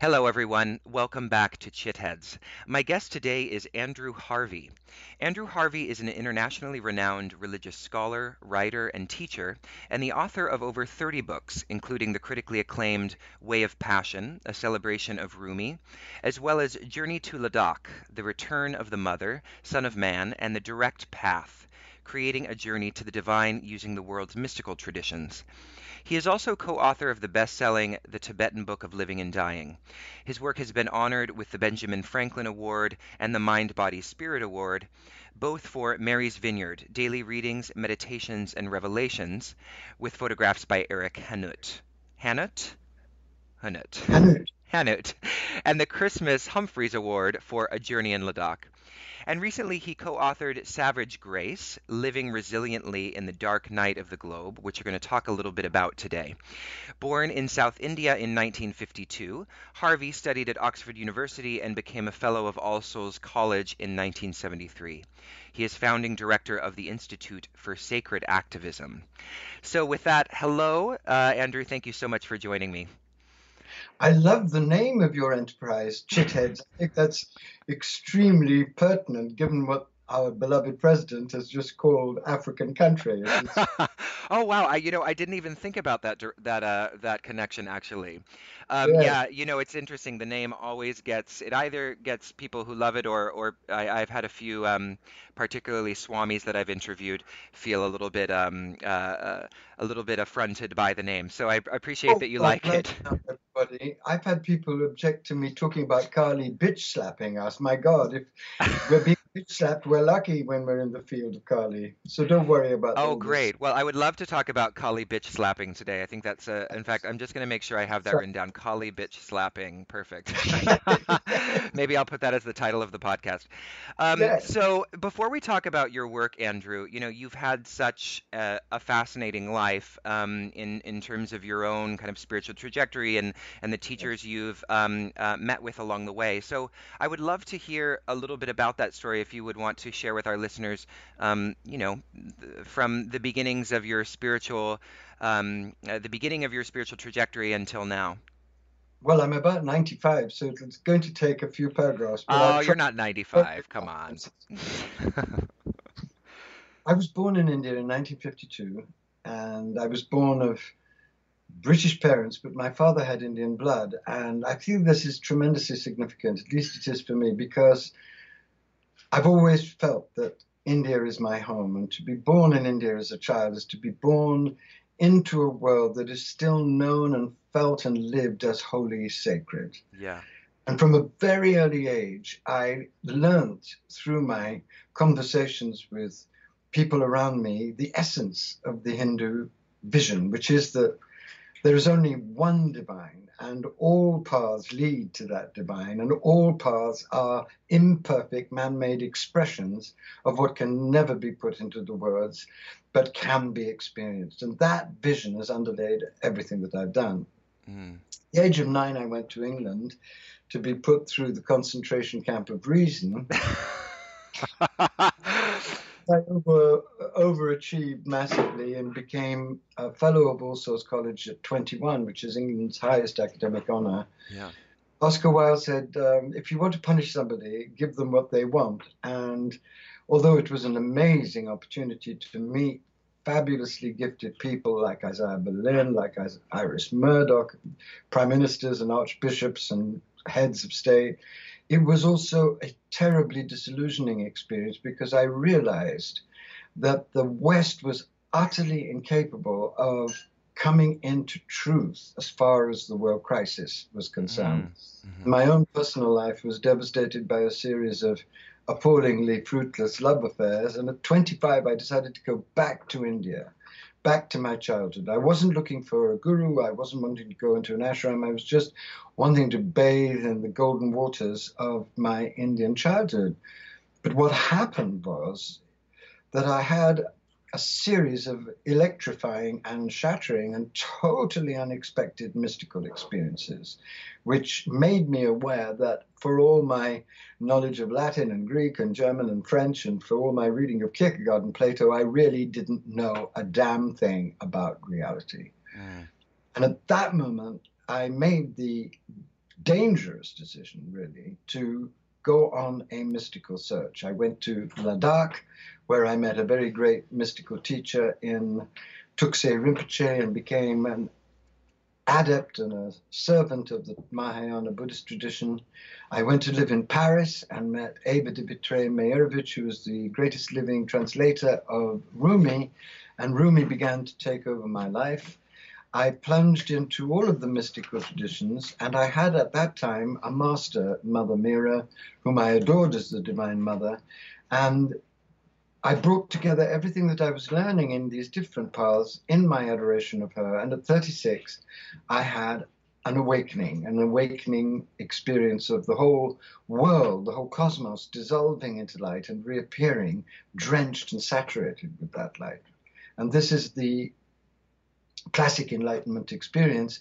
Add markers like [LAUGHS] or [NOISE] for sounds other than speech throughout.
Hello, everyone. Welcome back to Chitheads. My guest today is Andrew Harvey. Andrew Harvey is an internationally renowned religious scholar, writer, and teacher, and the author of over 30 books, including the critically acclaimed Way of Passion, a celebration of Rumi, as well as Journey to Ladakh, The Return of the Mother, Son of Man, and The Direct Path, creating a journey to the divine using the world's mystical traditions. He is also co author of the best selling The Tibetan Book of Living and Dying. His work has been honored with the Benjamin Franklin Award and the Mind Body Spirit Award, both for Mary's Vineyard Daily Readings, Meditations, and Revelations, with photographs by Eryk Hanut. Hanut? Hanut. Hanut. Hanut. And the Christmas Humphreys Award for A Journey in Ladakh. And recently he co authored Savage Grace Living Resiliently in the Dark Night of the Globe, which we're going to talk a little bit about today. Born in South India in 1952, Harvey studied at Oxford University and became a Fellow of All Souls College in 1973. He is founding director of the Institute for Sacred Activism. So, with that, hello, uh, Andrew. Thank you so much for joining me. I love the name of your enterprise, Chitheads. I think that's extremely pertinent given what our beloved president has just called African country. [LAUGHS] oh wow! I you know I didn't even think about that that uh, that connection actually. Um, yeah. yeah. you know it's interesting. The name always gets it either gets people who love it or or I, have had a few um, particularly swamis that I've interviewed feel a little bit um, uh, uh, a little bit affronted by the name. So I, appreciate oh, that you like it. I've had people object to me talking about Kali bitch slapping us. My God, if we're slapped, we're lucky when we're in the field of Kali. So don't worry about. That. Oh, great. This. Well, I would love to talk about Kali bitch slapping today. I think that's a. In fact, I'm just going to make sure I have that written down. Kali bitch slapping. Perfect. [LAUGHS] Maybe I'll put that as the title of the podcast. Um, yes. So before we talk about your work, Andrew, you know you've had such a, a fascinating life um, in in terms of your own kind of spiritual trajectory and and the teachers you've um, uh, met with along the way. So I would love to hear a little bit about that story if you would want to share with our listeners, um, you know, from the beginnings of your spiritual, um, uh, the beginning of your spiritual trajectory until now. Well, I'm about 95, so it's going to take a few paragraphs. oh, you're not 95. Come on. I was born in India in 1952, and I was born of British parents, but my father had Indian blood. And I think this is tremendously significant, at least it is for me, because I've always felt that India is my home. And to be born in India as a child is to be born into a world that is still known and felt and lived as holy sacred. Yeah. And from a very early age, I learned through my conversations with people around me the essence of the Hindu vision, which is that there is only one divine, and all paths lead to that divine, and all paths are imperfect man made expressions of what can never be put into the words, but can be experienced. And that vision has underlaid everything that I've done. Mm. At the age of nine, I went to England to be put through the concentration camp of reason. [LAUGHS] I over, overachieved massively and became a fellow of All Souls College at 21, which is England's highest academic honor. Yeah. Oscar Wilde said, um, if you want to punish somebody, give them what they want. And although it was an amazing opportunity to meet fabulously gifted people like Isaiah Berlin, like Iris Murdoch, prime ministers and archbishops and heads of state, it was also a terribly disillusioning experience because I realized that the West was utterly incapable of coming into truth as far as the world crisis was concerned. Mm-hmm. My own personal life was devastated by a series of appallingly fruitless love affairs, and at 25, I decided to go back to India back to my childhood. I wasn't looking for a guru. I wasn't wanting to go into an ashram. I was just wanting to bathe in the golden waters of my Indian childhood. But what happened was that I had a series of electrifying and shattering and totally unexpected mystical experiences, which made me aware that for all my knowledge of Latin and Greek and German and French, and for all my reading of Kierkegaard and Plato, I really didn't know a damn thing about reality. Mm. And at that moment, I made the dangerous decision, really, to go on a mystical search. I went to Ladakh, where I met a very great mystical teacher in Thuksey Rinpoche and became an adept and a servant of the Mahayana Buddhist tradition. I went to live in Paris and met Eva de Vitray-Meyerovitch, who was the greatest living translator of Rumi, and Rumi began to take over my life. I plunged into all of the mystical traditions, and I had at that time a master, Mother Meera, whom I adored as the Divine Mother, and I brought together everything that I was learning in these different paths in my adoration of her. And at 36, I had an awakening, an awakening experience of the whole world, the whole cosmos dissolving into light and reappearing, drenched and saturated with that light. And this is the classic Enlightenment experience,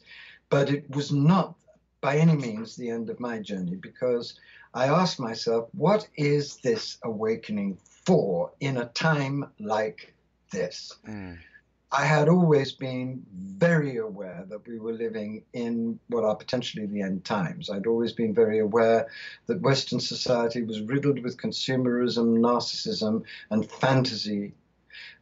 but it was not by any means the end of my journey because I asked myself, what is this awakening for in a time like this. Mm. I had always been very aware that we were living in what are potentially the end times. I'd always been very aware that Western society was riddled with consumerism, narcissism, and fantasy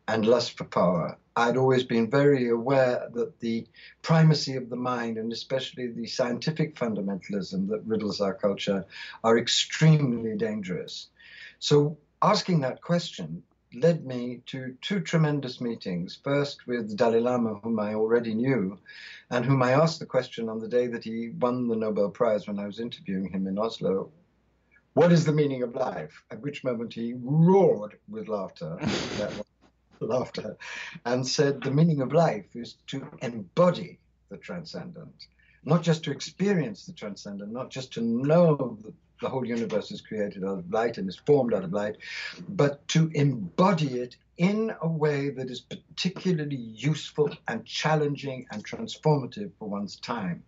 and lust for power. I'd always been very aware that the primacy of the mind, and especially the scientific fundamentalism that riddles our culture, are extremely dangerous. So asking that question led me to two tremendous meetings. First with Dalai Lama, whom I already knew, and whom I asked the question on the day that he won the Nobel Prize when I was interviewing him in Oslo What is the meaning of life? At which moment he roared with laughter. [LAUGHS] laughter and said the meaning of life is to embody the transcendent not just to experience the transcendent not just to know the the whole universe is created out of light and is formed out of light, but to embody it in a way that is particularly useful and challenging and transformative for one's time.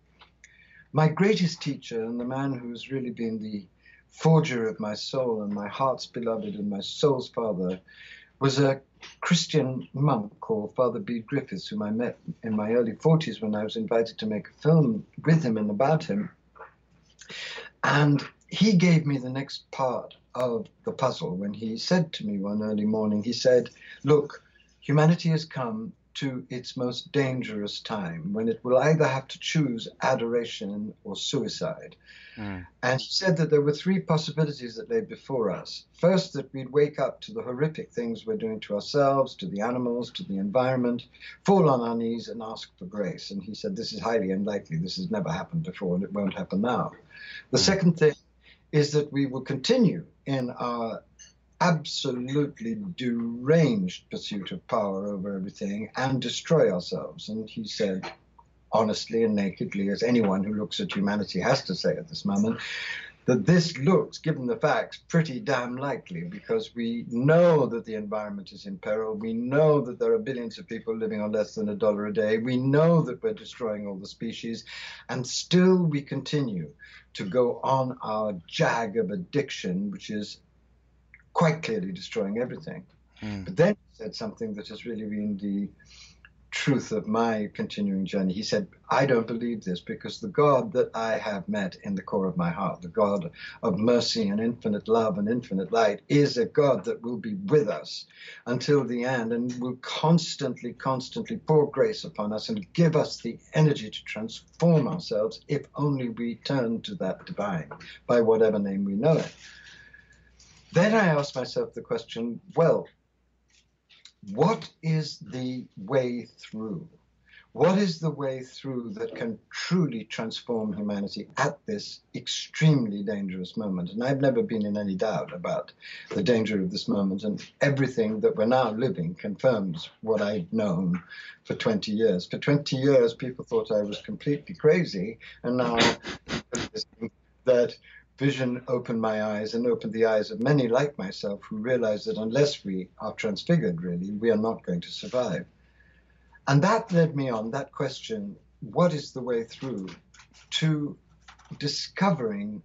My greatest teacher and the man who's really been the forger of my soul and my heart's beloved and my soul's father was a Christian monk called Father Bede Griffiths, whom I met in my early 40s when I was invited to make a film with him and about him. And he gave me the next part of the puzzle when he said to me one early morning, he said, Look, humanity has come to its most dangerous time when it will either have to choose adoration or suicide. Mm. And he said that there were three possibilities that lay before us. First, that we'd wake up to the horrific things we're doing to ourselves, to the animals, to the environment, fall on our knees and ask for grace. And he said, This is highly unlikely. This has never happened before and it won't happen now. The mm. second thing is that we will continue in our absolutely deranged pursuit of power over everything and destroy ourselves. And he said, honestly and nakedly, as anyone who looks at humanity has to say at this moment, that this looks, given the facts, pretty damn likely because we know that the environment is in peril. We know that there are billions of people living on less than a dollar a day. We know that we're destroying all the species. And still we continue to go on our jag of addiction, which is quite clearly destroying everything. Mm. But then he said something that has really been the truth of my continuing journey. He said, I don't believe this because the God that I have met in the core of my heart, the God of mercy and infinite love and infinite light, is a God that will be with us until the end and will constantly, constantly pour grace upon us and give us the energy to transform ourselves if only we turn to that divine by whatever name we know it. Then I asked myself the question well, what is the way through? What is the way through that can truly transform humanity at this extremely dangerous moment? And I've never been in any doubt about the danger of this moment, and everything that we're now living confirms what I've known for 20 years. For 20 years, people thought I was completely crazy, and now that vision opened my eyes and opened the eyes of many like myself who realized that unless we are transfigured, really, we are not going to survive. And that led me on, that question, what is the way through, to discovering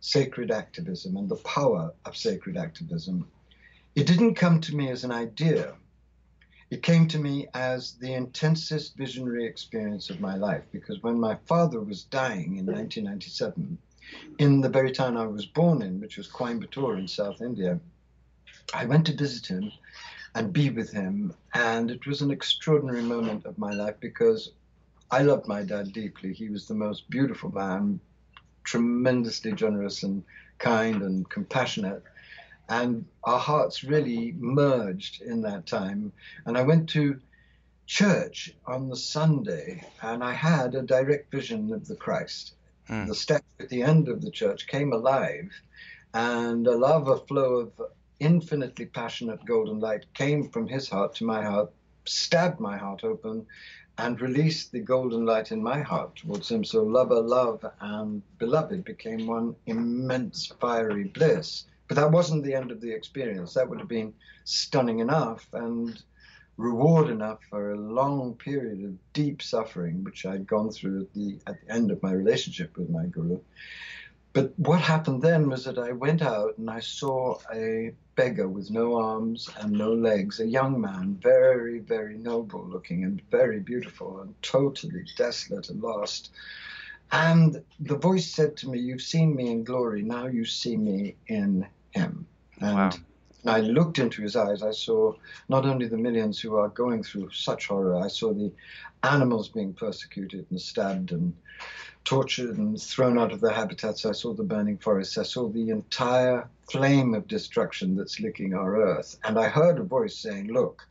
sacred activism and the power of sacred activism. It didn't come to me as an idea. it came to me as the intensest visionary experience of my life because when my father was dying in 1997, in the very town I was born in, which was Coimbatore in South India, I went to visit him and be with him. And it was an extraordinary moment of my life because I loved my dad deeply. He was the most beautiful man, tremendously generous and kind and compassionate. And our hearts really merged in that time. And I went to church on the Sunday and I had a direct vision of the Christ. Mm. The statue at the end of the church came alive and a lava flow of infinitely passionate golden light came from his heart to my heart, stabbed my heart open, and released the golden light in my heart towards him. So lover, love, and beloved became one immense fiery bliss. But that wasn't the end of the experience. That would have been stunning enough and reward enough for a long period of deep suffering, which I'd gone through at the at the end of my relationship with my guru. But what happened then was that I went out and I saw a beggar with no arms and no legs, a young man, very, very noble looking and very beautiful and totally desolate and lost. And the voice said to me, You've seen me in glory, now you see me in him. And wow. I looked into his eyes. I saw not only the millions who are going through such horror, I saw the animals being persecuted and stabbed and tortured and thrown out of their habitats. I saw the burning forests. I saw the entire flame of destruction that's licking our earth. And I heard a voice saying, Look,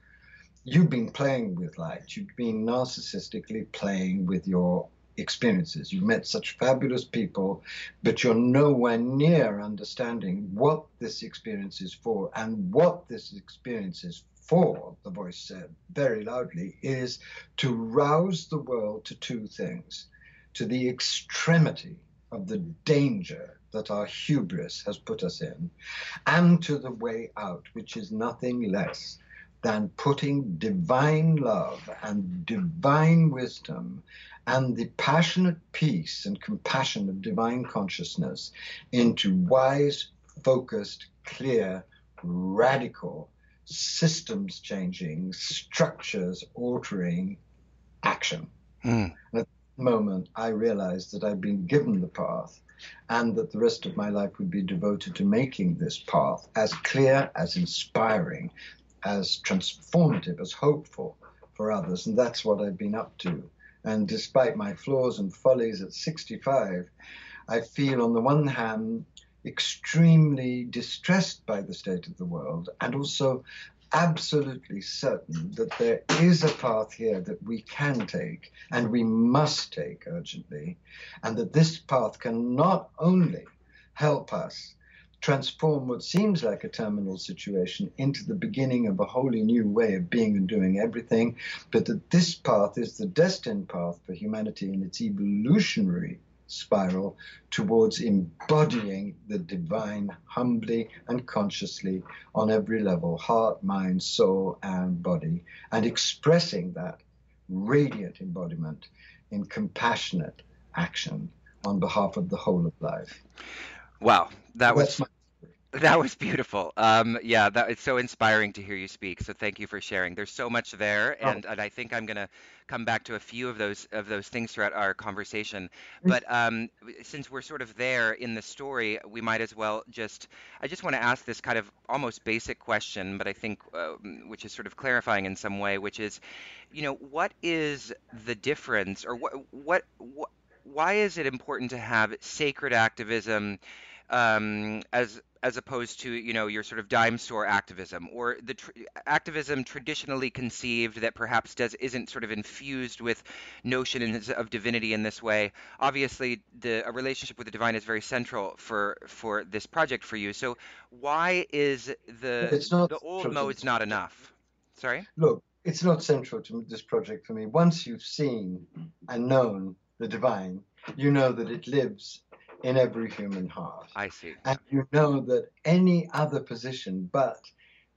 you've been playing with light. You've been narcissistically playing with your experiences. You've met such fabulous people, but you're nowhere near understanding what this experience is for. And what this experience is for, the voice said very loudly, is to rouse the world to two things to the extremity of the danger that our hubris has put us in, and to the way out, which is nothing less than putting divine love and divine wisdom and the passionate peace and compassion of divine consciousness into wise, focused, clear, radical, systems changing, structures altering action. Mm At that moment, I realized that I'd been given the path and that the rest of my life would be devoted to making this path as clear, as inspiring, as transformative, as hopeful for others. And that's what I've been up to. And despite my flaws and follies at 65, I feel on the one hand extremely distressed by the state of the world and also absolutely certain that there is a path here that we can take and we must take urgently, and that this path can not only help us transform what seems like a terminal situation into the beginning of a wholly new way of being and doing everything, but that this path is the destined path for humanity in its evolutionary spiral towards embodying the divine humbly and consciously on every level heart, mind, soul, and body, and expressing that radiant embodiment in compassionate action on behalf of the whole of life. Wow, that was that was beautiful. Um, yeah, that it's so inspiring to hear you speak. So thank you for sharing. There's so much there, oh. and, and I think I'm gonna come back to a few of those of those things throughout our conversation. Mm. But um, since we're sort of there in the story, we might as well just I just want to ask this kind of almost basic question, but I think uh, which is sort of clarifying in some way, which is, you know, what is the difference, or what what, what why is it important to have sacred activism? um, as as opposed to you know your sort of dime store activism or the tr- activism traditionally conceived that perhaps does isn't sort of infused with notions of divinity in this way. Obviously the a relationship with the divine is very central for for this project for you. So why is the the old modes not enough? Sorry? Look it's not central to this project for me. Once you've seen and known the divine you know that it lives in every human heart. I see. And you know that any other position but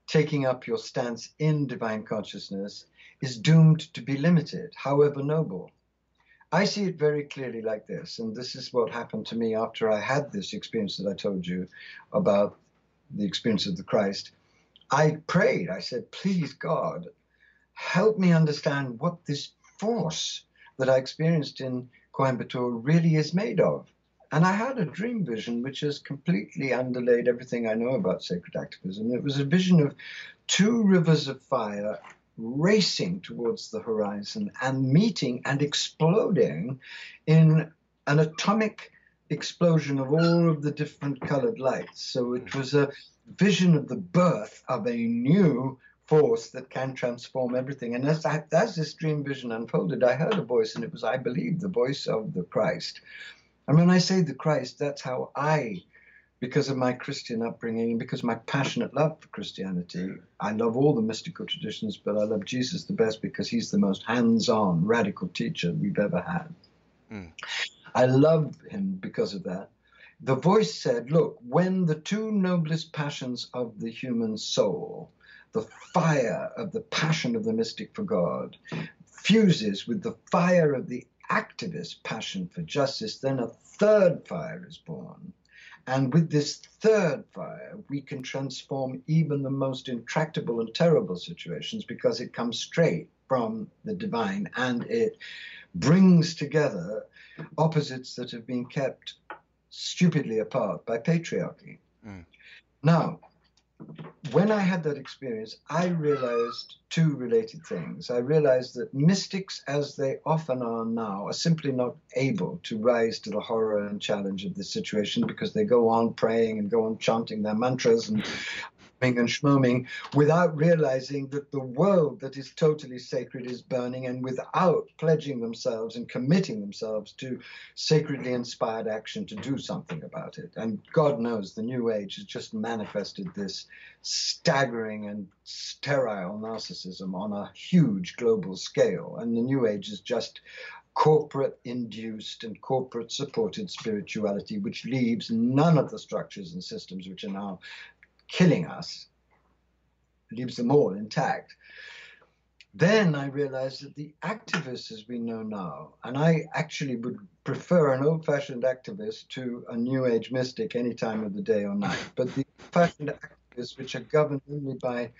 taking up your stance in divine consciousness is doomed to be limited, however noble. I see it very clearly like this, and this is what happened to me after I had this experience that I told you about the experience of the Christ. I prayed, I said, please, God, help me understand what this force that I experienced in Coimbatore really is made of. And I had a dream vision which has completely underlaid everything I know about sacred activism. It was a vision of two rivers of fire racing towards the horizon and meeting and exploding in an atomic explosion of all of the different colored lights. So it mm. was a vision of the birth of a new force that can transform everything. And as, I, as this dream vision unfolded, I heard a voice, and it was, I believe, the voice of the Christ. And when I say the Christ, that's how I, because of my Christian upbringing and because of my passionate love for Christianity, I love all the mystical traditions, but I love Jesus the best because he's the most hands on, radical teacher we've ever had. Mm. I love him because of that. The voice said, Look, when the two noblest passions of the human soul, the fire of the passion of the mystic for God fuses with the fire of the activist passion for justice, then a third fire is born. And with this third fire, we can transform even the most intractable and terrible situations because it comes straight from the divine and it brings together opposites that have been kept stupidly apart by patriarchy. Mm. Now, when I had that experience, I realized two related things. I realized that mystics, as they often are now, are simply not able to rise to the horror and challenge of this situation because they go on praying and go on chanting their mantras and and schmooming without realizing that the world that is totally sacred is burning and without pledging themselves and committing themselves to sacredly inspired action to do something about it. And God knows the New Age has just manifested this staggering and sterile narcissism on a huge global scale. And the New Age is just corporate induced and corporate supported spirituality, which leaves none of the structures and systems which are now killing us, leaves them all intact. Then I realized that the activists as we know now, and I actually would prefer an old fashioned activist to a new age mystic any time of the day or night, but the fashioned activists, which are governed only by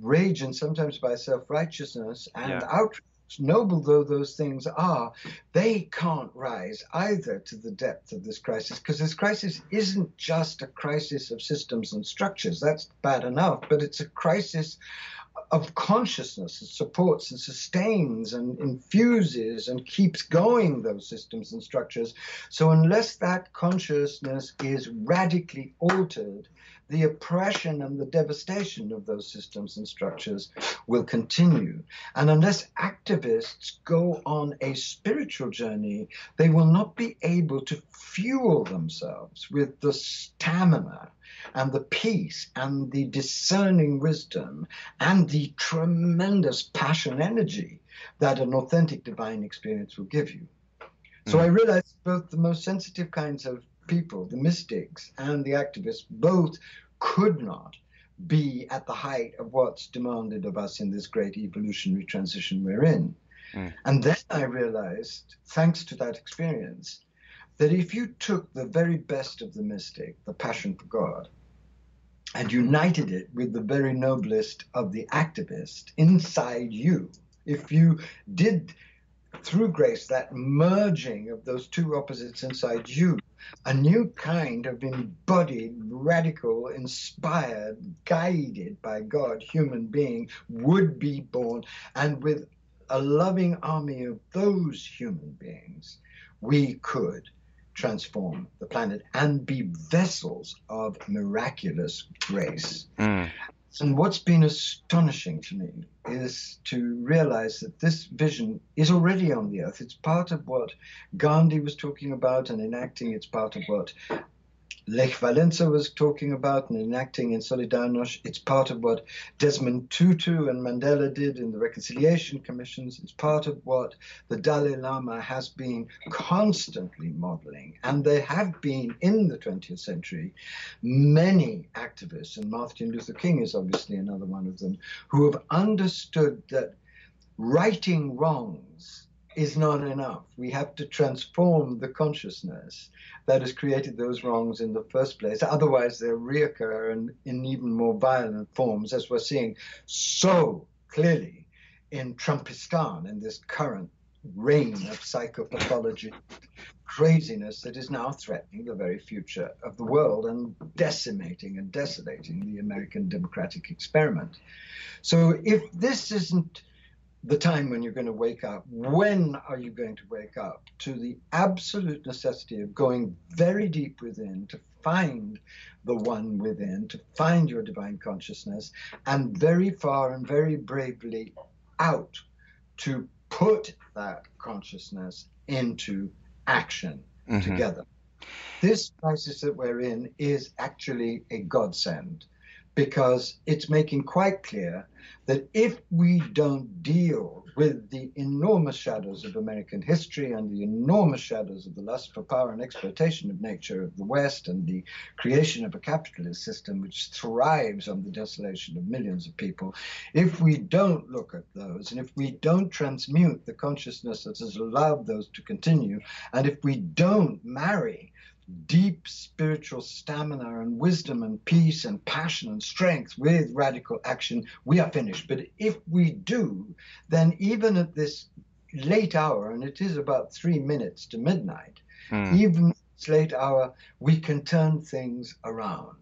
rage and sometimes by self righteousness and yeah. outrage noble though those things are, they can't rise either to the depth of this crisis because this crisis isn't just a crisis of systems and structures. That's bad enough, but it's a crisis of consciousness that supports and sustains and infuses and keeps going those systems and structures. So, unless that consciousness is radically altered, the oppression and the devastation of those systems and structures will continue. And unless activists go on a spiritual journey, they will not be able to fuel themselves with the stamina and the peace and the discerning wisdom and the tremendous passion energy that an authentic divine experience will give you. So mm. I realized both the most sensitive kinds of people, the mystics and the activists, both could not be at the height of what's demanded of us in this great evolutionary transition we're in. Mm. And then I realized, thanks to that experience, that if you took the very best of the mystic, the passion for God, and united it with the very noblest of the activist inside you, if you did through grace that merging of those two opposites inside you, a new kind of embodied, radical, inspired, guided by God human being would be born, and with a loving army of those human beings, we could transform the planet and be vessels of miraculous grace. Mm. And what's been astonishing to me is to realize that this vision is already on the earth. It's part of what Gandhi was talking about and enacting. It's part of what Lech Walesa was talking about and enacting in Solidarność. It's part of what Desmond Tutu and Mandela did in the Reconciliation Commissions. It's part of what the Dalai Lama has been constantly modeling. And there have been in the 20th century many activists, and Martin Luther King is obviously another one of them, who have understood that righting wrongs is not enough. We have to transform the consciousness that has created those wrongs in the first place. Otherwise, they'll reoccur in, in even more violent forms, as we're seeing so clearly in Trumpistan, in this current reign of psychopathology, craziness that is now threatening the very future of the world and decimating and desolating the American democratic experiment. So, if this isn't the time when you're going to wake up, when are you going to wake up to the absolute necessity of going very deep within to find the one within, to find your divine consciousness, and very far and very bravely out to put that consciousness into action mm-hmm. together. This crisis that we're in is actually a godsend because it's making quite clear that if we don't deal with the enormous shadows of American history and the enormous shadows of the lust for power and exploitation of nature of the West and the creation of a capitalist system which thrives on the desolation of millions of people, if we don't look at those and if we don't transmute the consciousness that has allowed those to continue, and if we don't marry deep spiritual stamina and wisdom and peace and passion and strength with radical action, we are finished. But if we do, then even at this late hour, and it is about three minutes to midnight, mm. even this late hour, we can turn things around.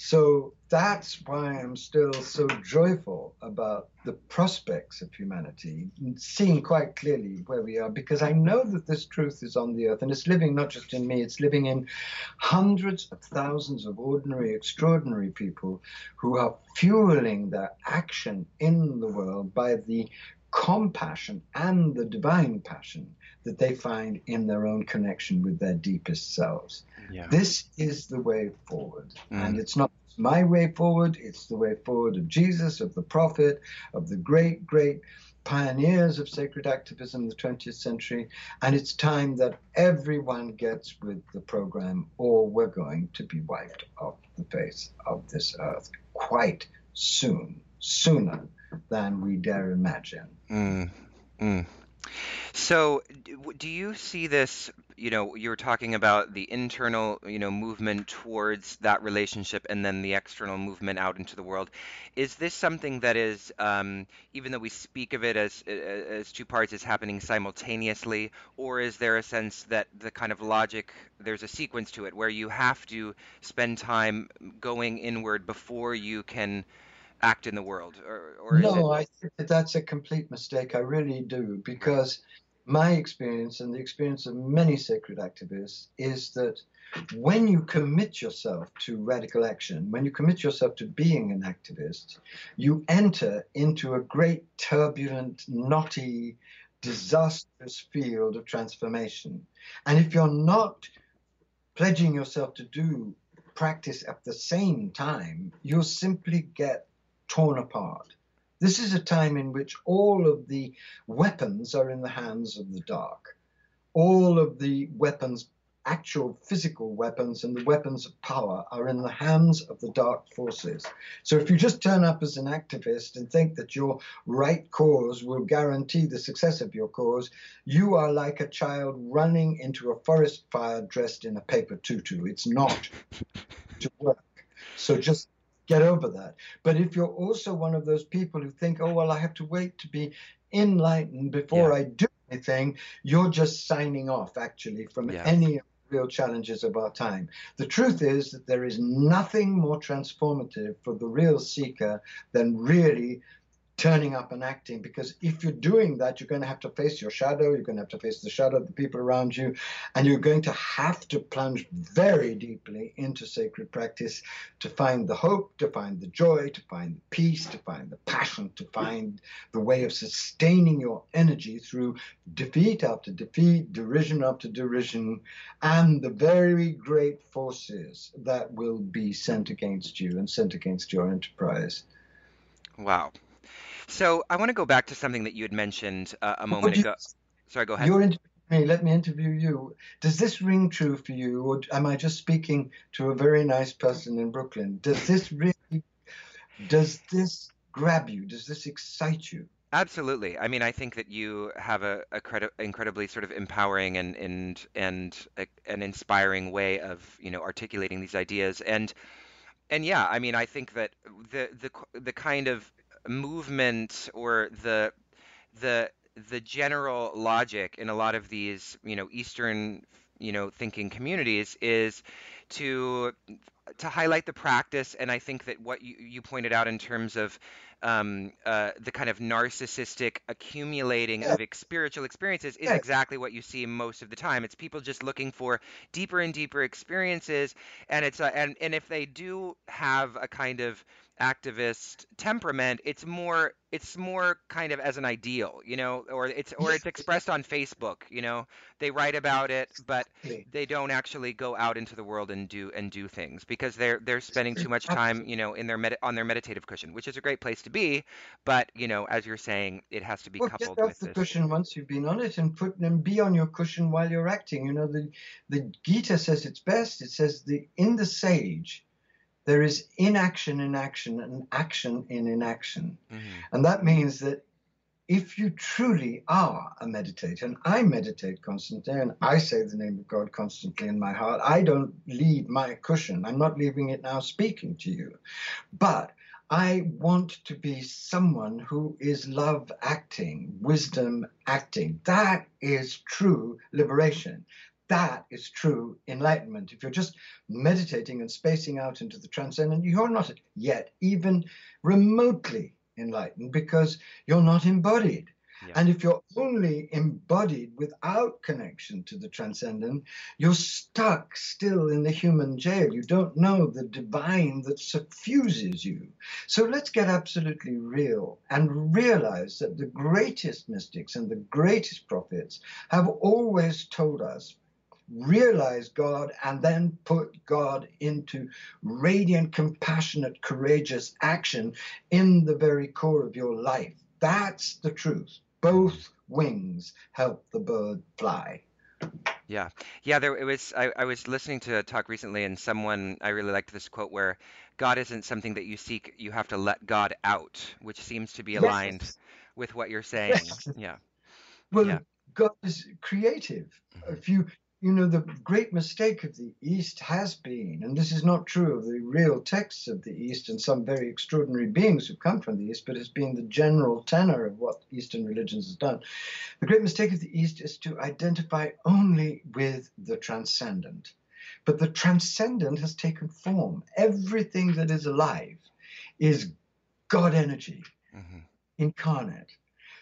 So that's why I'm still so joyful about the prospects of humanity, seeing quite clearly where we are, because I know that this truth is on the earth and it's living not just in me, it's living in hundreds of thousands of ordinary, extraordinary people who are fueling their action in the world by the compassion and the divine passion that they find in their own connection with their deepest selves. Yeah. This is the way forward. Mm. And it's not my way forward, it's the way forward of Jesus, of the prophet, of the great, great pioneers of sacred activism in the 20th century. And it's time that everyone gets with the program, or we're going to be wiped off the face of this earth quite soon, sooner than we dare imagine. Mm, mm. So, do you see this? You know, you were talking about the internal, you know, movement towards that relationship, and then the external movement out into the world. Is this something that is, um, even though we speak of it as as two parts, is happening simultaneously, or is there a sense that the kind of logic there's a sequence to it where you have to spend time going inward before you can act in the world or, or no it... i think that that's a complete mistake i really do because my experience and the experience of many sacred activists is that when you commit yourself to radical action, when you commit yourself to being an activist, you enter into a great, turbulent, knotty, disastrous field of transformation. And if you're not pledging yourself to do practice at the same time, you'll simply get torn apart. This is a time in which all of the weapons are in the hands of the dark. All of the weapons, actual physical weapons, and the weapons of power are in the hands of the dark forces. So if you just turn up as an activist and think that your right cause will guarantee the success of your cause, you are like a child running into a forest fire dressed in a paper tutu. It's not to work. So just get over that. But if you're also one of those people who think, oh, well, I have to wait to be enlightened before yeah. I do anything, you're just signing off actually from yeah. any real challenges of our time. The truth is that there is nothing more transformative for the real seeker than really turning up and acting because if you're doing that you're going to have to face your shadow you're going to have to face the shadow of the people around you and you're going to have to plunge very deeply into sacred practice to find the hope to find the joy to find the peace to find the passion to find the way of sustaining your energy through defeat after defeat derision after derision and the very great forces that will be sent against you and sent against your enterprise. Wow so I want to go back to something that you had mentioned uh, a moment you, ago. Sorry, go ahead. You're interviewing me. Let me interview you. Does this ring true for you, or am I just speaking to a very nice person in Brooklyn? Does this really? Does this grab you? Does this excite you? Absolutely. I mean, I think that you have a, a credi- incredibly sort of empowering and and and a, an inspiring way of you know articulating these ideas and and yeah, I mean, I think that the the the kind of movement or the the the general logic in a lot of these, you know, Eastern, you know, thinking communities is to to highlight the practice, and I think that what you, you pointed out in terms of um, uh, the kind of narcissistic accumulating Yeah, of ex- spiritual experiences is yeah, exactly what you see most of the time. It's people just looking for deeper and deeper experiences, and it's uh, and and if they do have a kind of activist temperament, it's more it's more kind of as an ideal, you know, or it's or it's expressed on Facebook, you know. They write about it, but they don't actually go out into the world and do and do things because they're they're spending too much time, you know, in their med on their meditative cushion, which is a great place to be, but you know, as you're saying, it has to be Well, get coupled off with the this. cushion once you've been on it and put and be on your cushion while you're acting. You know, the the Gita says it's best. It says the in the sage there is inaction in action and action in inaction. hmm And that means that if you truly are a meditator, and I meditate constantly, and I say the name of God constantly in my heart, I don't leave my cushion. I'm not leaving it now speaking to you. But I want to be someone who is love acting, wisdom acting. That is true liberation. That is true enlightenment. If you're just meditating and spacing out into the transcendent, you're not yet even remotely enlightened because you're not embodied. Yeah. And if you're only embodied without connection to the transcendent, you're stuck still in the human jail. You don't know the divine that suffuses you. So let's get absolutely real and realize that the greatest mystics and the greatest prophets have always told us realize God and then put God into radiant, compassionate, courageous action in the very core of your life. That's the truth. Both wings help the bird fly. Yeah. Yeah, there it was I, I was listening to a talk recently and someone I really liked this quote where God isn't something that you seek, you have to let God out, which seems to be aligned Yes, with what you're saying. yes. Yeah. Yeah. Well, God is creative. hmm If you, you know, the great mistake of the East has been, and this is not true of the real texts of the East and some very extraordinary beings who've come from the East, but has been the general tenor of what Eastern religions has done. The great mistake of the East is to identify only with the transcendent. But the transcendent has taken form. Everything that is alive is God energy hmm incarnate.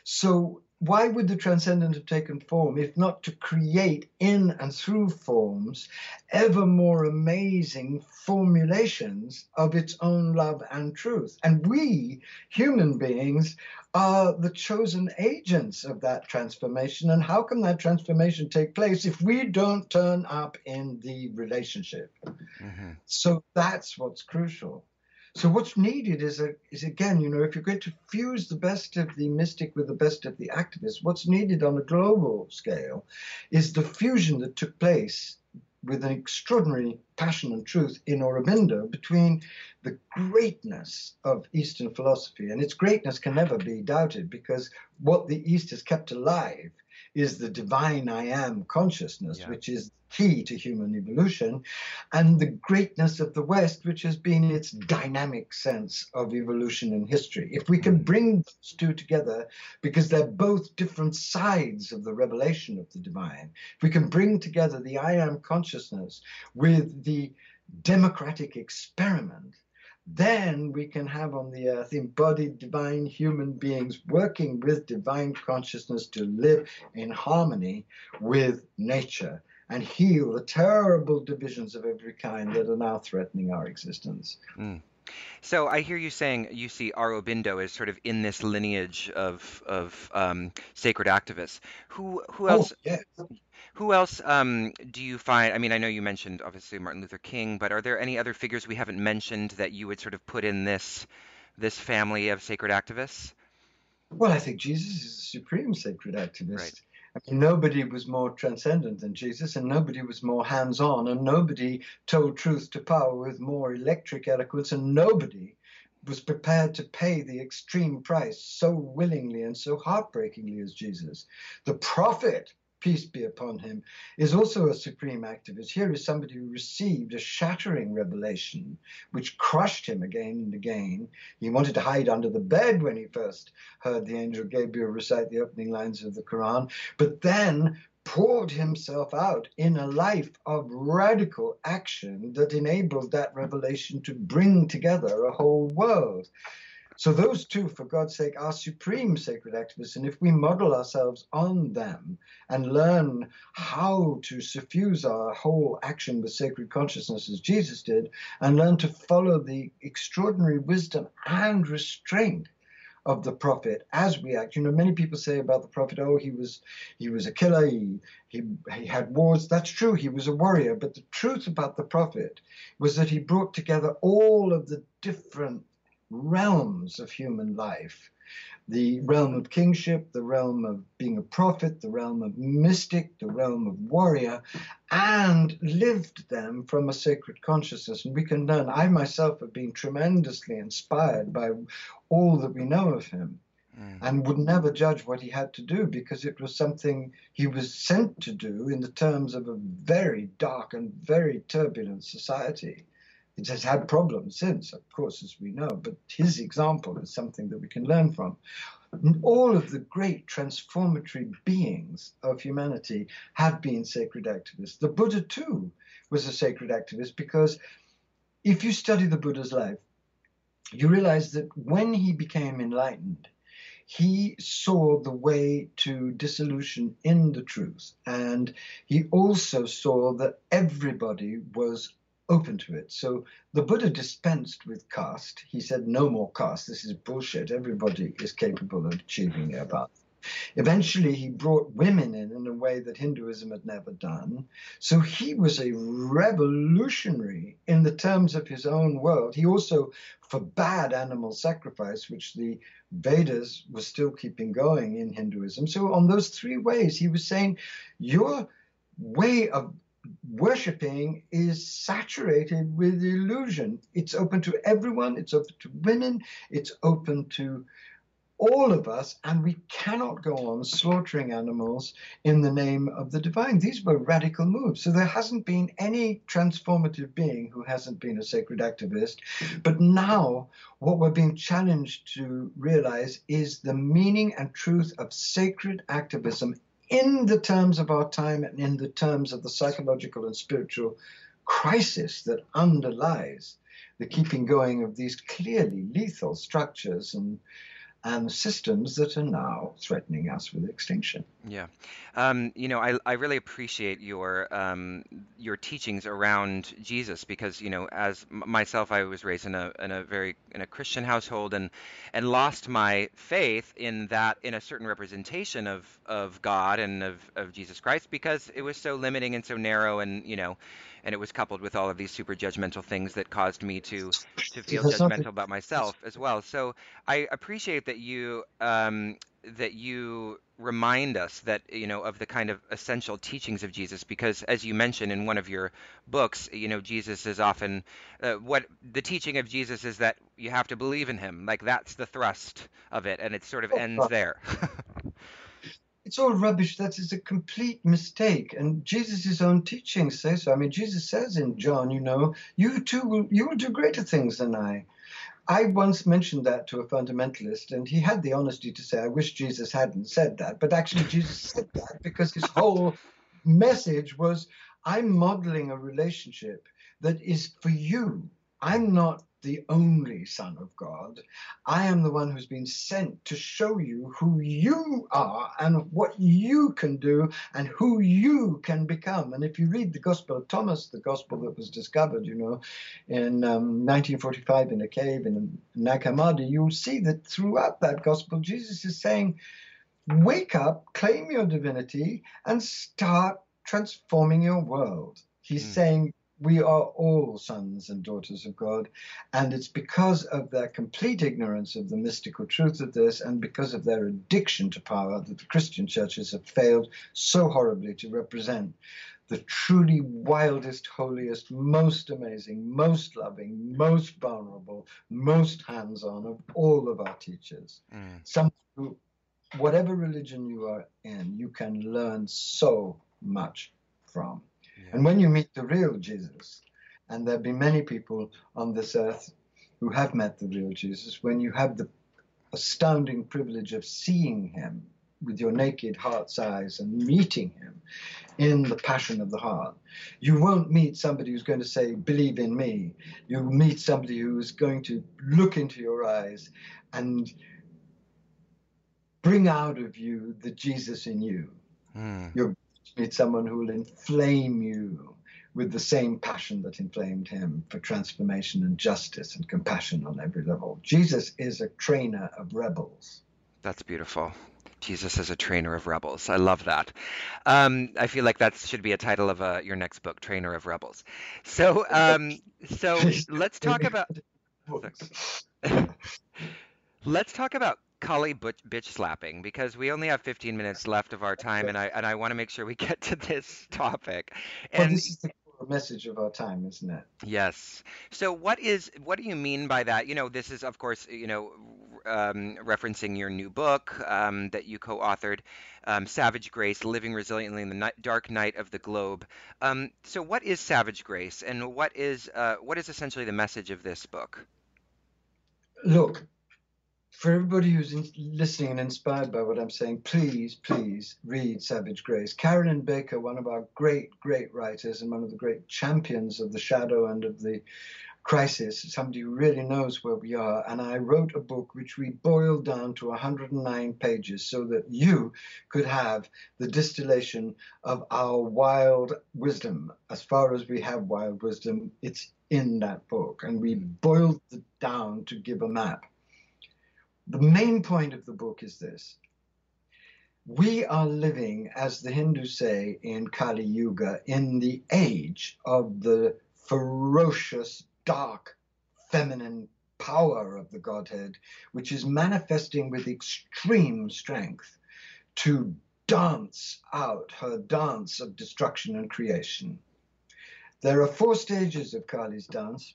So, why would the transcendent have taken form if not to create in and through forms ever more amazing formulations of its own love and truth? And we, human beings, are the chosen agents of that transformation. And how can that transformation take place if we don't turn up in the relationship? hmm So, that's what's crucial. So what's needed is a, is again, you know, if you're going to fuse the best of the mystic with the best of the activist, what's needed on a global scale is the fusion that took place with an extraordinary passion and truth in Aurobindo between the greatness of Eastern philosophy, and its greatness can never be doubted because what the East has kept alive is the divine I am consciousness, Yeah. which is key to human evolution, and the greatness of the West, which has been its dynamic sense of evolution in history. If we can Mm. bring those two together, because they're both different sides of the revelation of the divine, if we can bring together the I am consciousness with the democratic experiment, then we can have on the earth embodied divine human beings working with divine consciousness to live in harmony with nature and heal the terrible divisions of every kind that are now threatening our existence. Mm. So I hear you saying you see Aurobindo as sort of in this lineage of of um, sacred activists. Who who Oh, else yeah. Who else um, do you find? I mean, I know you mentioned obviously Martin Luther King, but are there any other figures we haven't mentioned that you would sort of put in this this family of sacred activists? Well, I think Jesus is a supreme sacred Right. activist. I mean, nobody was more transcendent than Jesus, and nobody was more hands on, and nobody told truth to power with more electric eloquence, and nobody was prepared to pay the extreme price so willingly and so heartbreakingly as Jesus. The prophet peace be upon him, is also a supreme activist. Here is somebody who received a shattering revelation which crushed him again and again. He wanted to hide under the bed when he first heard the angel Gabriel recite the opening lines of the Quran, but then poured himself out in a life of radical action that enabled that revelation to bring together a whole world. So those two, for God's sake, are supreme sacred activists. And if we model ourselves on them and learn how to suffuse our whole action with sacred consciousness as Jesus did, and learn to follow the extraordinary wisdom and restraint of the prophet as we act. You know, many people say about the prophet, oh, he was he was a killer, he, he he had wars. That's true, he was a warrior. But the truth about the prophet was that he brought together all of the different realms of human life the realm of kingship, the realm of being a prophet, the realm of mystic, the realm of warrior, and lived them from a sacred consciousness. And we can learn. I myself have been tremendously inspired by all that we know of him. Mm. And would never judge what he had to do because it was something he was sent to do in the terms of a very dark and very turbulent society. It has had problems since, of course, as we know, but his example is something that we can learn from. All of the great transformatory beings of humanity have been sacred activists. The Buddha, too, was a sacred activist because if you study the Buddha's life, you realize that when he became enlightened, he saw the way to dissolution in the truth. And he also saw that everybody was open to it. So the Buddha dispensed with caste. He said, no more caste. This is bullshit. Everybody is capable of achieving their. Eventually, he brought women in in a way that Hinduism had never done. So he was a revolutionary in the terms of his own world. He also forbade animal sacrifice, which the Vedas were still keeping going in Hinduism. So, on those three ways, he was saying, Your way of worshipping is saturated with illusion. It's open to everyone, it's open to women, it's open to all of us, and we cannot go on slaughtering animals in the name of the divine. These were radical moves. So there hasn't been any transformative being who hasn't been a sacred activist. But now, what we're being challenged to realize is the meaning and truth of sacred activism in the terms of our time and in the terms of the psychological and spiritual crisis that underlies the keeping going of these clearly lethal structures and and systems that are now threatening us with extinction. Yeah, um, you know, I, I really appreciate your um, your teachings around Jesus because you know, as myself, I was raised in a in a very in a Christian household and and lost my faith in that in a certain representation of of God and of of Jesus Christ because it was so limiting and so narrow and you know and it was coupled with all of these super judgmental things that caused me to to feel judgmental about myself as well. So I appreciate that you um, that you remind us that you know of the kind of essential teachings of Jesus because as you mentioned in one of your books you know Jesus is often uh, what the teaching of Jesus is that you have to believe in him. Like that's the thrust of it and it sort of ends there [LAUGHS] it's all rubbish. That is a complete mistake. And Jesus' own teachings say so. I mean, Jesus says in John, you know, you too will, you will do greater things than I. I once mentioned that to a fundamentalist, and he had the honesty to say, I wish Jesus hadn't said that. But actually, Jesus said that because his whole message was, I'm modeling a relationship that is for you. I'm not the only Son of God. I am the one who's been sent to show you who you are and what you can do and who you can become. And if you read the Gospel of Thomas, the Gospel that was discovered, you know, in um, 1945 in a cave in Nag Hammadi, you'll see that throughout that Gospel, Jesus is saying, Wake up, claim your divinity, and start transforming your world. He's mm. saying, we are all sons and daughters of God. And it's because of their complete ignorance of the mystical truth of this and because of their addiction to power that the Christian churches have failed so horribly to represent the truly wildest, holiest, most amazing, most loving, most vulnerable, most hands on of all of our teachers. Mm. Some who whatever religion you are in, you can learn so much from. Yeah. And when you meet the real Jesus, and there'll be many people on this earth who have met the real Jesus, when you have the astounding privilege of seeing him with your naked heart's eyes and meeting him in the passion of the heart. You won't meet somebody who's going to say, Believe in me. You meet somebody who's going to look into your eyes and bring out of you the Jesus in you. Mm. You'll meet someone who will inflame you with the same passion that inflamed him for transformation and justice and compassion on every level. Jesus is a trainer of rebels. That's beautiful. Jesus is a trainer of rebels. I love that. Um, I feel like that should be a title of uh, your next book, Trainer of Rebels. So, um, so [LAUGHS] let's talk about. [LAUGHS] let's talk about Kali bitch slapping because we only have 15 minutes left of our time, and I and I want to make sure we get to this [LAUGHS] topic. And well, this is the message of our time, isn't it? Yes. So, what is what do you mean by that? You know, this is of course, you know, um, referencing your new book um, that you co-authored, um, Savage Grace: Living Resiliently in the Night, Dark Night of the Globe. Um, so, what is Savage Grace, and what is uh, what is essentially the message of this book? Look, for everybody who's in, listening and inspired by what I'm saying, please, please read Savage Grace. Carolyn Baker, one of our great, great writers and one of the great champions of the shadow and of the crisis, somebody who really knows where we are. And I wrote a book which we boiled down to 109 pages so that you could have the distillation of our wild wisdom. As far as we have wild wisdom, it's in that book. And we boiled it down to give a map. The main point of the book is this. We are living, as the Hindus say in Kali Yuga, in the age of the ferocious, dark, feminine power of the Godhead, which is manifesting with extreme strength to dance out her dance of destruction and creation. There are four stages of Kali's dance.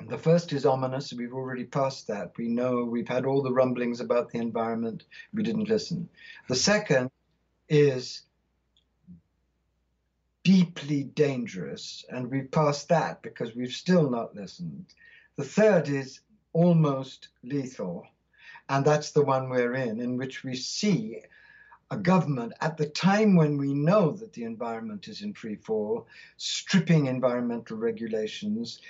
The first is ominous. We've already passed that. We know we've had all the rumblings about the environment. We didn't listen. The second is deeply dangerous, and we've passed that because we've still not listened. The third is almost lethal, and that's the one we're in, in which we see a government at the time when we know that the environment is in free fall, stripping environmental regulations,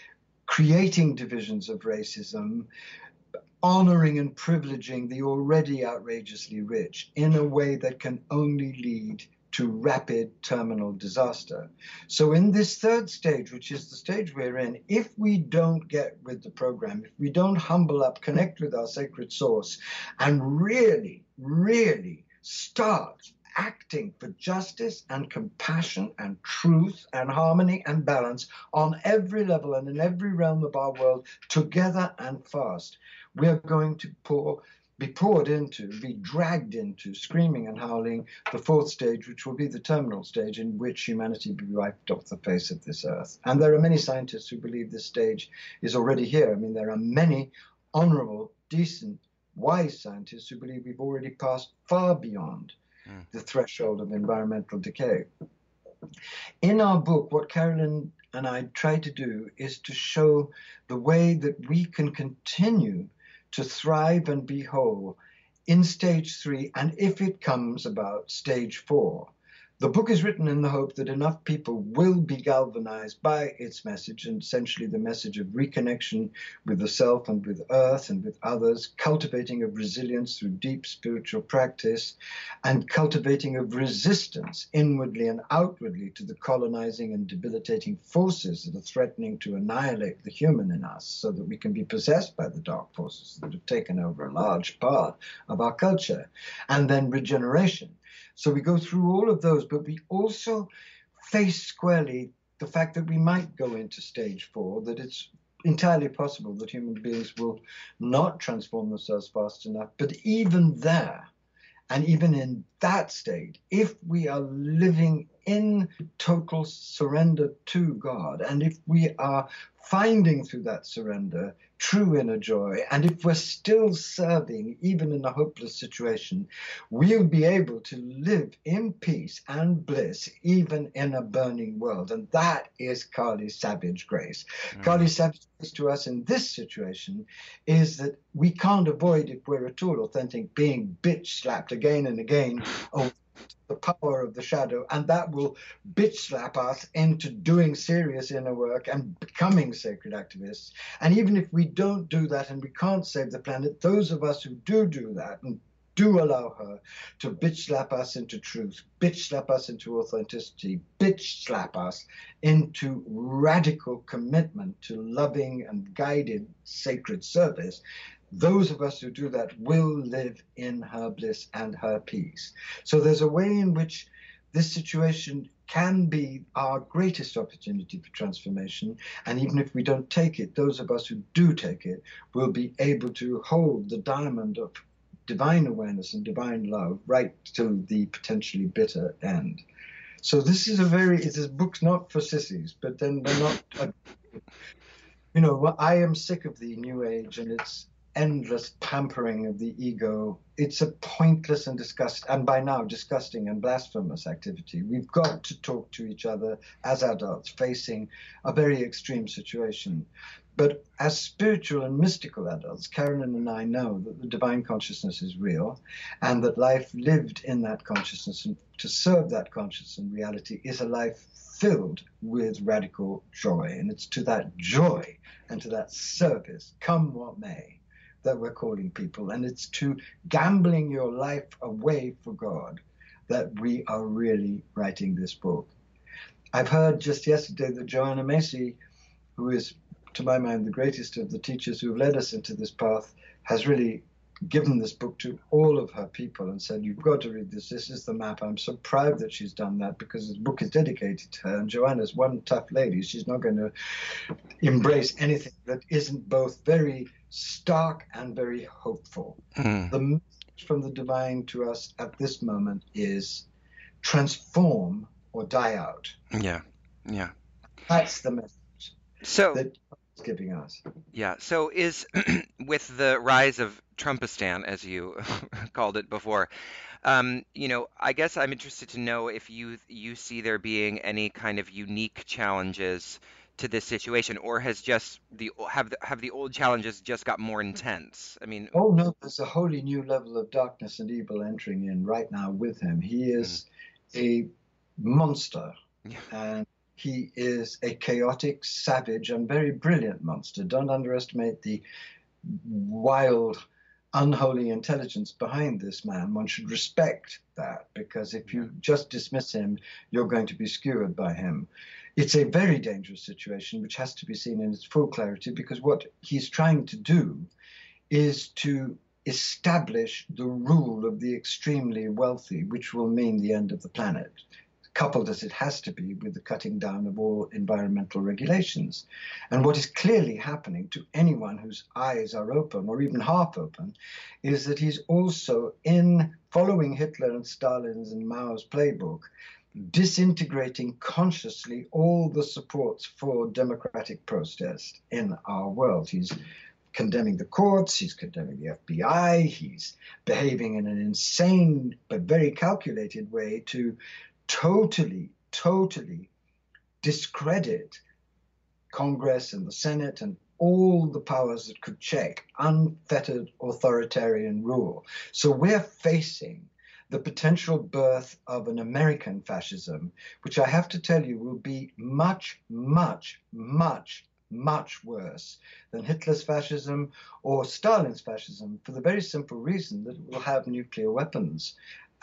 creating divisions of racism, honoring and privileging the already outrageously rich in a way that can only lead to rapid terminal disaster. So, in this third stage, which is the stage we're in, if we don't get with the program, if we don't humble up, connect with our sacred source, and really, really start acting for justice and compassion and truth and harmony and balance on every level and in every realm of our world together and fast. We are going to pour be poured into, be dragged into, screaming and howling, the fourth stage, which will be the terminal stage in which humanity will be wiped off the face of this earth. And there are many scientists who believe this stage is already here. I mean, there are many honorable, decent, wise scientists who believe we've already passed far beyond mm. the threshold of environmental decay. In our book, what Carolyn and I try to do is to show the way that we can continue to thrive and be whole in stage three, and if it comes about, stage four. The book is written in the hope that enough people will be galvanized by its message, and essentially the message of reconnection with the self and with earth and with others, cultivating of resilience through deep spiritual practice, and cultivating of resistance inwardly and outwardly to the colonizing and debilitating forces that are threatening to annihilate the human in us so that we can be possessed by the dark forces that have taken over a large part of our culture. And then regeneration so we go through all of those, but we also face squarely the fact that we might go into stage four, that it's entirely possible that human beings will not transform themselves fast enough. But even there, and even in that state, if we are living in total surrender to God, and if we are finding through that surrender true inner joy, and if we're still serving, even in a hopeless situation, we'll be able to live in peace and bliss, even in a burning world. And that is Kali's savage grace. Mm. Kali's savage grace to us in this situation is that we can't avoid, if we're at all authentic, being bitch slapped again and again [LAUGHS] the power of the shadow, and that will bitch slap us into doing serious inner work and becoming sacred activists. And even if we don't do that and we can't save the planet, those of us who do do that and do allow her to bitch slap us into truth, bitch slap us into authenticity, bitch slap us into radical commitment to loving and guided sacred service, those of us who do that will live in her bliss and her peace. So there's a way in which this situation can be our greatest opportunity for transformation. And even if we don't take it, those of us who do take it will be able to hold the diamond of divine awareness and divine love right to the potentially bitter end. So this is a very, it's a book not for sissies, but then they're not, uh, you know, I am sick of the new age and its endless pampering of the ego. It's a pointless and disgust and by now disgusting and blasphemous activity. We've got to talk to each other as adults facing a very extreme situation. But as spiritual and mystical adults, Carolyn and I know that the divine consciousness is real and that life lived in that consciousness and to serve that consciousness and reality is a life filled with radical joy. And it's to that joy and to that service, come what may, that we're calling people, and it's to gambling your life away for God that we are really writing this book. I've heard just yesterday that Joanna Macy, who is, to my mind, the greatest of the teachers who've led us into this path, has really given this book to all of her people and said, You've got to read this. This is the map. I'm so proud that she's done that because this book is dedicated to her. And Joanna's one tough lady. She's not going to embrace anything that isn't both very stark and very hopeful. Mm. The message from the divine to us at this moment is transform or die out. Yeah, yeah. That's the message. So that giving us. Yeah. So is [CLEARS THROAT] with the rise of Trumpistan, as you [LAUGHS] called it before, um, you know, I guess I'm interested to know if you you see there being any kind of unique challenges to this situation, or has just the have the, have the old challenges just got more intense? I mean, oh no, there's a wholly new level of darkness and evil entering in right now with him. He is mm. a monster, yeah. and he is a chaotic, savage, and very brilliant monster. Don't underestimate the wild unholy intelligence behind this man. One should respect that because if you just dismiss him, you're going to be skewered by him. It's a very dangerous situation which has to be seen in its full clarity because what he's trying to do is to establish the rule of the extremely wealthy, which will mean the end of the planet coupled as it has to be with the cutting down of all environmental regulations. And what is clearly happening to anyone whose eyes are open or even half open is that he's also, in following Hitler and Stalin's and Mao's playbook, disintegrating consciously all the supports for democratic protest in our world. He's condemning the courts, he's condemning the FBI, he's behaving in an insane but very calculated way to totally, totally discredit Congress and the Senate and all the powers that could check unfettered authoritarian rule. So we're facing the potential birth of an American fascism, which I have to tell you will be much, much, much, much worse than Hitler's fascism or Stalin's fascism for the very simple reason that it will have nuclear weapons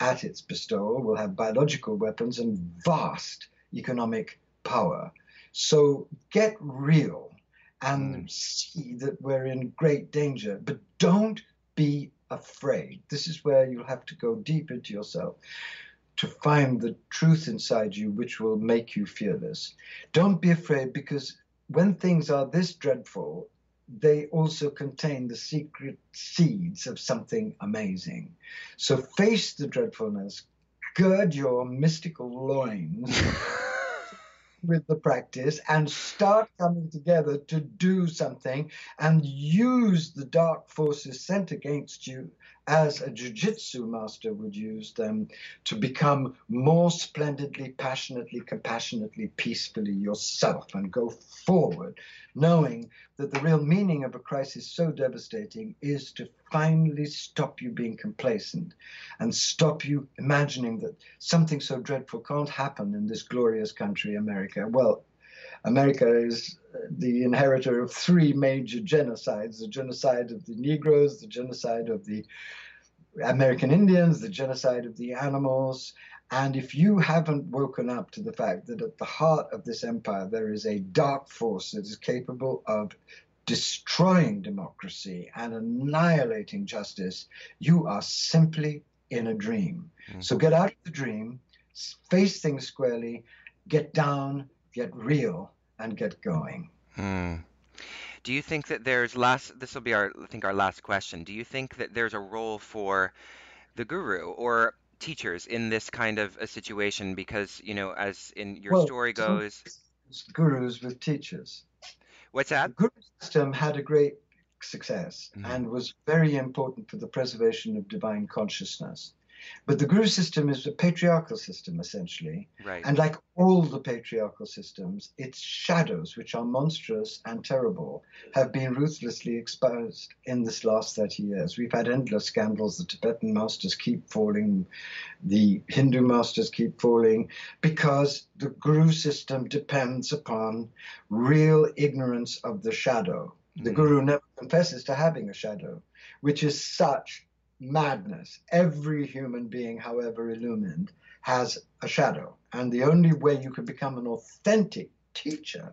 at its bestowal, will have biological weapons and vast economic power. So get real and mm. see that we're in great danger, but don't be afraid. This is where you'll have to go deep into yourself to find the truth inside you, which will make you fearless. Don't be afraid because when things are this dreadful, they also contain the secret seeds of something amazing. So face the dreadfulness, gird your mystical loins [LAUGHS] with the practice and start coming together to do something and use the dark forces sent against you as a jiu-jitsu master would use them to become more splendidly passionately compassionately peacefully yourself and go forward knowing that the real meaning of a crisis so devastating is to finally stop you being complacent and stop you imagining that something so dreadful can't happen in this glorious country, America. Well, America is the inheritor of three major genocides the genocide of the Negroes, the genocide of the American Indians, the genocide of the animals, and if you haven't woken up to the fact that at the heart of this empire there is a dark force that is capable of destroying democracy and annihilating justice, you are simply in a dream. Mm. So get out of the dream, face things squarely, get down, get real, and get going. Mm. Do you think that there's last? This will be our, I think, our last question. Do you think that there's a role for the guru or teachers in this kind of a situation because you know as in your well, story goes gurus with teachers what's that the guru system had a great success mm-hmm. and was very important for the preservation of divine consciousness but the guru system is a patriarchal system, essentially. Right. And like all the patriarchal systems, its shadows, which are monstrous and terrible, have been ruthlessly exposed in this last 30 years. We've had endless scandals. The Tibetan masters keep falling, the Hindu masters keep falling, because the guru system depends upon real ignorance of the shadow. The mm. guru never confesses to having a shadow, which is such madness. Every human being, however illumined, has a shadow. And the only way you can become an authentic teacher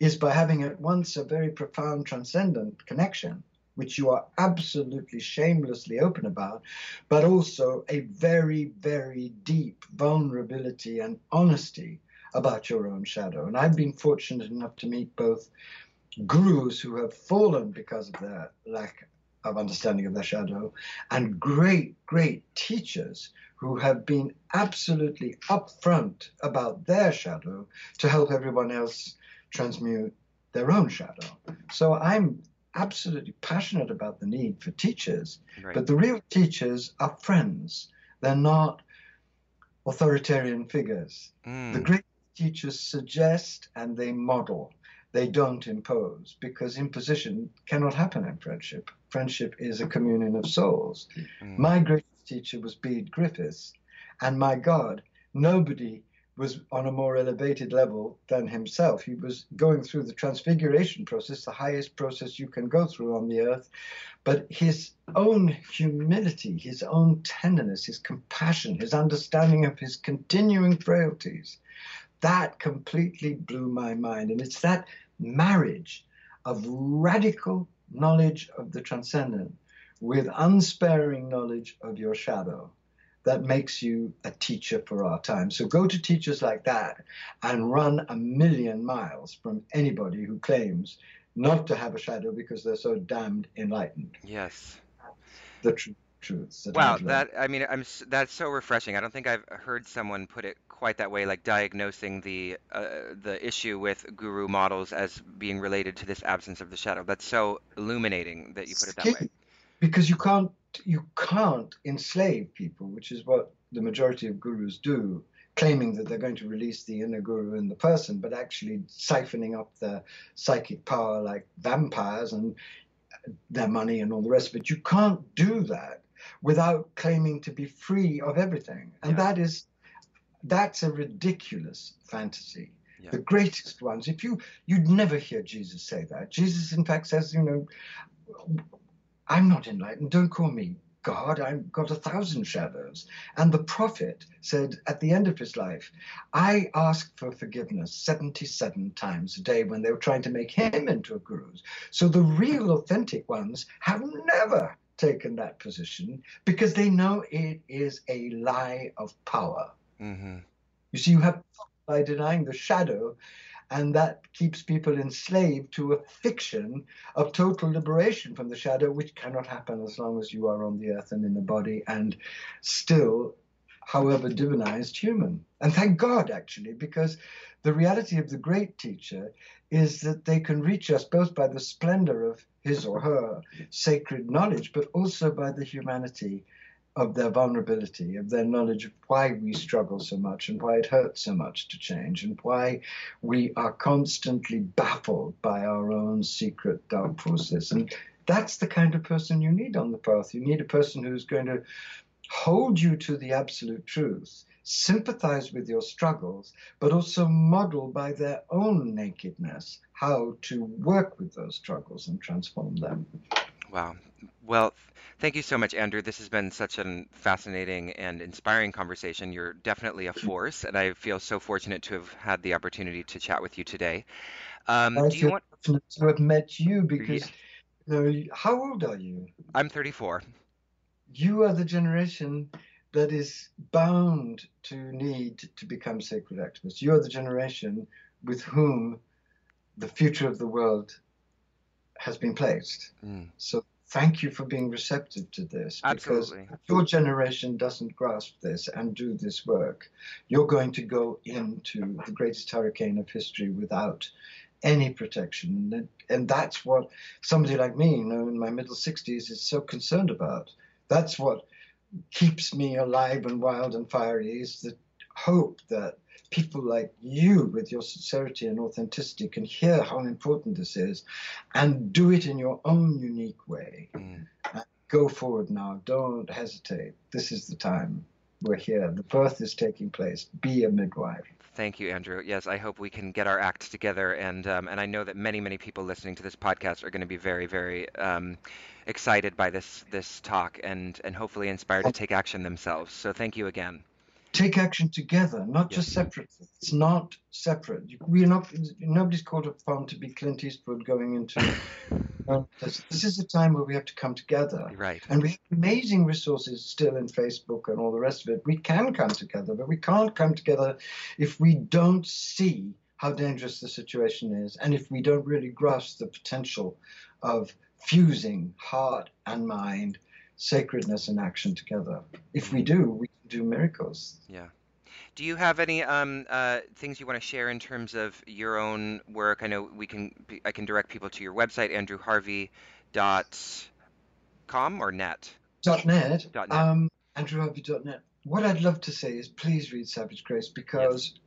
is by having at once a very profound transcendent connection, which you are absolutely shamelessly open about, but also a very, very deep vulnerability and honesty about your own shadow. And I've been fortunate enough to meet both gurus who have fallen because of their lack of understanding of their shadow, and great, great teachers who have been absolutely upfront about their shadow to help everyone else transmute their own shadow. So I'm absolutely passionate about the need for teachers, right. but the real teachers are friends. They're not authoritarian figures. Mm. The great teachers suggest and they model they don't impose because imposition cannot happen in friendship. Friendship is a communion of souls. Mm. My greatest teacher was Bede Griffiths, and my God, nobody was on a more elevated level than himself. He was going through the transfiguration process, the highest process you can go through on the earth. But his own humility, his own tenderness, his compassion, his understanding of his continuing frailties, that completely blew my mind. And it's that marriage of radical knowledge of the transcendent with unsparing knowledge of your shadow that makes you a teacher for our time. So go to teachers like that and run a million miles from anybody who claims not to have a shadow because they're so damned enlightened. Yes. The truth truths. That wow, that I mean, I'm that's so refreshing. I don't think I've heard someone put it quite that way, like diagnosing the uh, the issue with guru models as being related to this absence of the shadow. That's so illuminating that you put it that way. Because you can't you can't enslave people, which is what the majority of gurus do, claiming that they're going to release the inner guru in the person, but actually siphoning up their psychic power like vampires and their money and all the rest of it. You can't do that without claiming to be free of everything. And yeah. that is that's a ridiculous fantasy. Yeah. The greatest ones. If you you'd never hear Jesus say that. Jesus in fact says, you know, I'm not enlightened, don't call me God, I've got a thousand shadows. And the prophet said at the end of his life, I asked for forgiveness 77 times a day when they were trying to make him into a guru. So the real authentic ones have never taken that position because they know it is a lie of power. Mm-hmm. You see, you have by denying the shadow, and that keeps people enslaved to a fiction of total liberation from the shadow, which cannot happen as long as you are on the earth and in the body, and still however divinized, human. And thank God, actually, because the reality of the great teacher is that they can reach us both by the splendor of his or her sacred knowledge, but also by the humanity of their vulnerability, of their knowledge of why we struggle so much and why it hurts so much to change and why we are constantly baffled by our own secret dark forces. And that's the kind of person you need on the path. You need a person who's going to hold you to the absolute truth, sympathize with your struggles, but also model by their own nakedness how to work with those struggles and transform them. Wow. Well, thank you so much, Andrew. This has been such a fascinating and inspiring conversation. You're definitely a force, and I feel so fortunate to have had the opportunity to chat with you today. Um, I do you feel want? fortunate to have met you Yeah, because, you know, how old are you? I'm 34. You are the generation that is bound to need to become sacred activists. You are the generation with whom the future of the world has been placed. Mm, So thank you for being receptive to this because absolutely. if your generation doesn't grasp this and do this work, you're going to go into the greatest hurricane of history without any protection. And, and that's what somebody like me, you know, in my middle 60s, is so concerned about. That's what keeps me alive and wild and fiery is the hope that people like you with your sincerity and authenticity can hear how important this is and do it in your own unique way. Mm, go forward now. Don't hesitate. This is the time. We're here. The birth is taking place. Be a midwife Thank you, Andrew. Yes, I hope we can get our act together, and um, and I know that many, many people listening to this podcast are going to be very, very um, excited by this this talk, and and hopefully inspired to take action themselves. So thank you again. Take action together not just separately it's not separate we are not nobody's called upon to be clint eastwood going into [LAUGHS] um, this, this is a time where we have to come together right. And we have amazing resources still in Facebook and all the rest of it. We can come together, but we can't come together if we don't see how dangerous the situation is and if we don't really grasp the potential of fusing heart and mind, sacredness and action together. If we do, we can do miracles. Yeah. Do you have any um, uh, things you want to share in terms of your own work? I know we can. I can direct people to your website, andrewharvey.com or net. Dot .net, Dot net. um, andrewharvey.net. What I'd love to say is please read Savage Grace because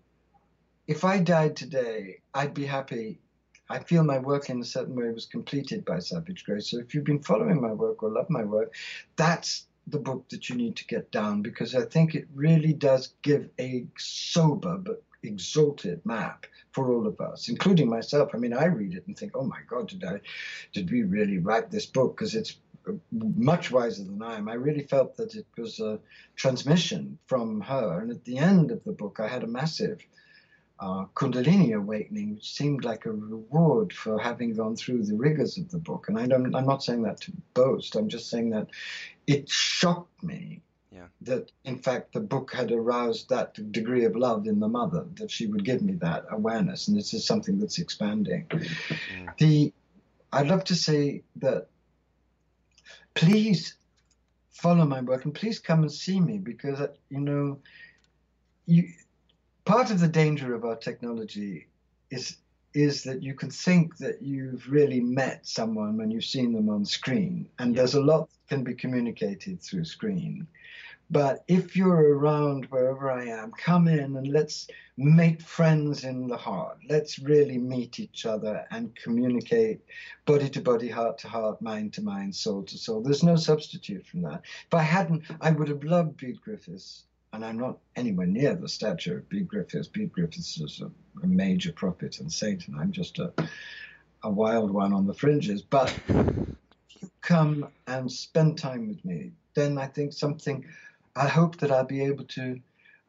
if I died today, I'd be happy. I feel my work in a certain way was completed by Savage Grace. So if you've been following my work or love my work, that's the book that you need to get down because I think it really does give a sober but exalted map for all of us, including myself. I mean, I read it and think, oh my God, did I, did we really write this book? Because it's uh, much wiser than I am. I really felt that it was a transmission from her. And at the end of the book, I had a massive uh, Kundalini awakening, which seemed like a reward for having gone through the rigors of the book. And I don't, I'm not saying that to boast, I'm just saying that it shocked me Yeah. that, in fact, the book had aroused that degree of love in the mother, that she would give me that awareness. And this is something that's expanding. Mm. The, I'd love to say that please follow my work and please come and see me because, uh, you know, you, part of the danger of our technology is is that you can think that you've really met someone when you've seen them on screen. And Yeah. there's a lot that can be communicated through screen. But if you're around wherever i am come in and let's make friends in the heart. Let's really meet each other and communicate body to body heart to heart mind to mind soul to soul. There's no substitute from that. If i hadn't i would have loved Bede griffiths and I'm not anywhere near the stature of Bede Griffiths. Bede Griffiths is a, a major prophet and saint, and I'm just a, a wild one on the fringes. But if you come and spend time with me, then I think something, I hope that I'll be able to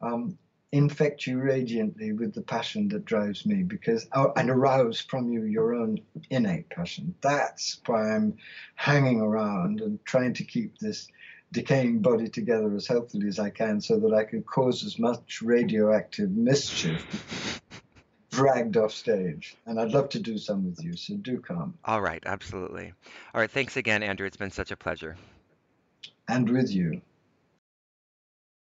um, infect you radiantly with the passion that drives me because oh, and arouse from you your own innate passion. That's why I'm hanging around and trying to keep this decaying body together as healthily as I can so that I can cause as much radioactive mischief dragged off stage. And I'd love to do some with you, so do come. All right, absolutely. All right, thanks again, Andrew. It's been such a pleasure. And with you.